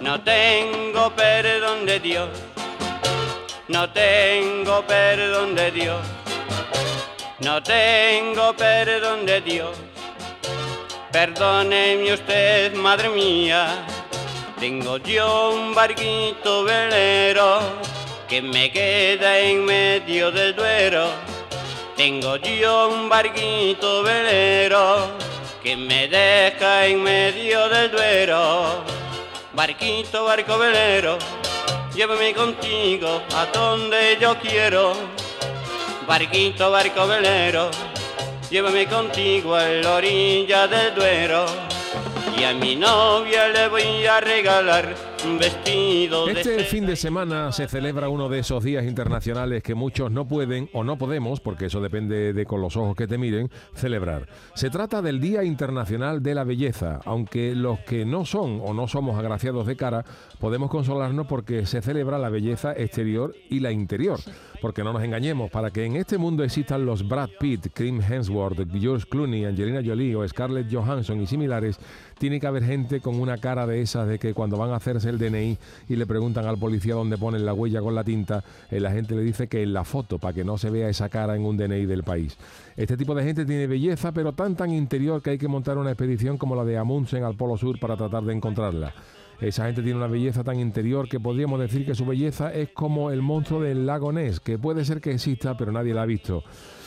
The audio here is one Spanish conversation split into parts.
No tengo perdón de Dios, no tengo perdón de Dios, no tengo perdón de Dios. Perdóneme usted, madre mía, tengo yo un barquito velero que me queda en medio del duero. Tengo yo un barquito velero que me deja en medio del duero. Barquito, barco velero, llévame contigo a donde yo quiero. Barquito, barco velero, llévame contigo a la orilla del Duero. Y a mi novia le voy a regalar vestido de Este fin de semana se celebra uno de esos días internacionales que muchos no pueden o no podemos, porque eso depende de con los ojos que te miren, celebrar. Se trata del Día Internacional de la Belleza, aunque los que no son o no somos agraciados de cara, podemos consolarnos porque se celebra la belleza exterior y la interior. Porque no nos engañemos, para que en este mundo existan los Brad Pitt, Kim Hemsworth, George Clooney, Angelina Jolie o Scarlett Johansson y similares, tiene que haber gente con una cara de esas de que cuando van a hacerse el DNI y le preguntan al policía dónde ponen la huella con la tinta, eh, la gente le dice que en la foto, para que no se vea esa cara en un DNI del país. Este tipo de gente tiene belleza, pero tan tan interior que hay que montar una expedición como la de Amundsen al Polo Sur para tratar de encontrarla. Esa gente tiene una belleza tan interior que podríamos decir que su belleza es como el monstruo del lago Ness, que puede ser que exista, pero nadie la ha visto.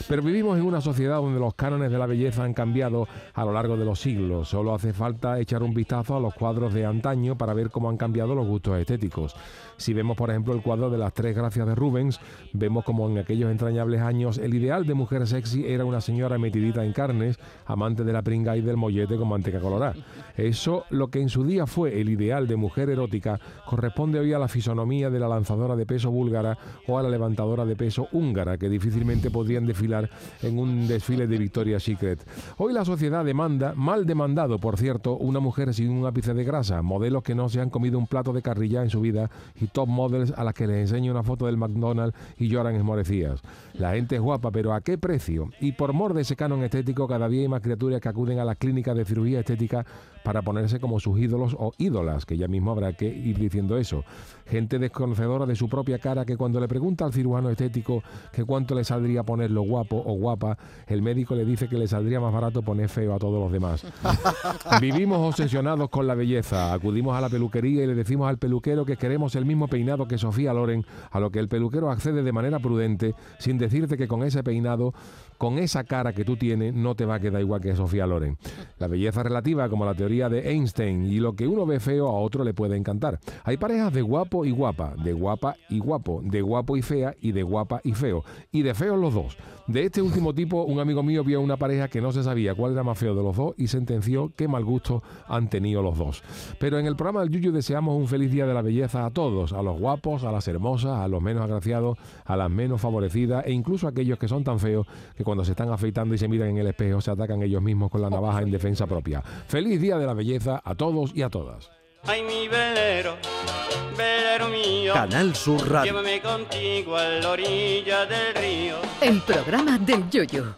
Pero vivimos en una sociedad donde los cánones de la belleza han cambiado a lo largo de los siglos. Solo hace falta echar un vistazo a los cuadros de antaño para ver cómo han cambiado los gustos estéticos. Si vemos, por ejemplo, el cuadro de las tres gracias de Rubens, vemos como en aquellos entrañables años el ideal de mujer sexy era una señora metidita en carnes, amante de la pringa y del mollete con manteca colorada. Eso, lo que en su día fue el de mujer erótica, corresponde hoy a la fisonomía de la lanzadora de peso búlgara o a la levantadora de peso húngara, que difícilmente podrían desfilar en un desfile de Victoria's Secret. Hoy la sociedad demanda, mal demandado por cierto, una mujer sin un ápice de grasa, modelos que no se han comido un plato de carrilla en su vida y top models a las que les enseño una foto del McDonald's y lloran esmorecías. La gente es guapa, pero ¿a qué precio? Y por mor de ese canon estético, cada día hay más criaturas que acuden a las clínicas de cirugía estética para ponerse como sus ídolos o ídolas, que ya mismo habrá que ir diciendo eso. Gente desconocedora de su propia cara que cuando le pregunta al cirujano estético que cuánto le saldría ponerlo guapo o guapa, el médico le dice que le saldría más barato poner feo a todos los demás. Vivimos obsesionados con la belleza. Acudimos a la peluquería y le decimos al peluquero que queremos el mismo peinado que Sofía Loren, a lo que el peluquero accede de manera prudente, sin decirte que con ese peinado, con esa cara que tú tienes, no te va a quedar igual que Sofía Loren. La belleza relativa, como la teoría de Einstein, y lo que uno ve feo a otro le puede encantar. Hay parejas de guapo y guapa, de guapa y guapo, de guapo y fea y de guapa y feo, y de feos los dos. De este último tipo, un amigo mío vio una pareja que no se sabía cuál era más feo de los dos y sentenció qué mal gusto han tenido los dos. Pero en el programa del Yuyu deseamos un feliz día de la belleza a todos, a los guapos, a las hermosas, a los menos agraciados, a las menos favorecidas e incluso a aquellos que son tan feos que cuando se están afeitando y se miran en el espejo se atacan ellos mismos con la navaja en defensa propia. Feliz día de la belleza a todos y a todas. Ay, mi velero, velero mío, Canal Sur Radio. llévame contigo a la orilla del río. El programa del Yoyo.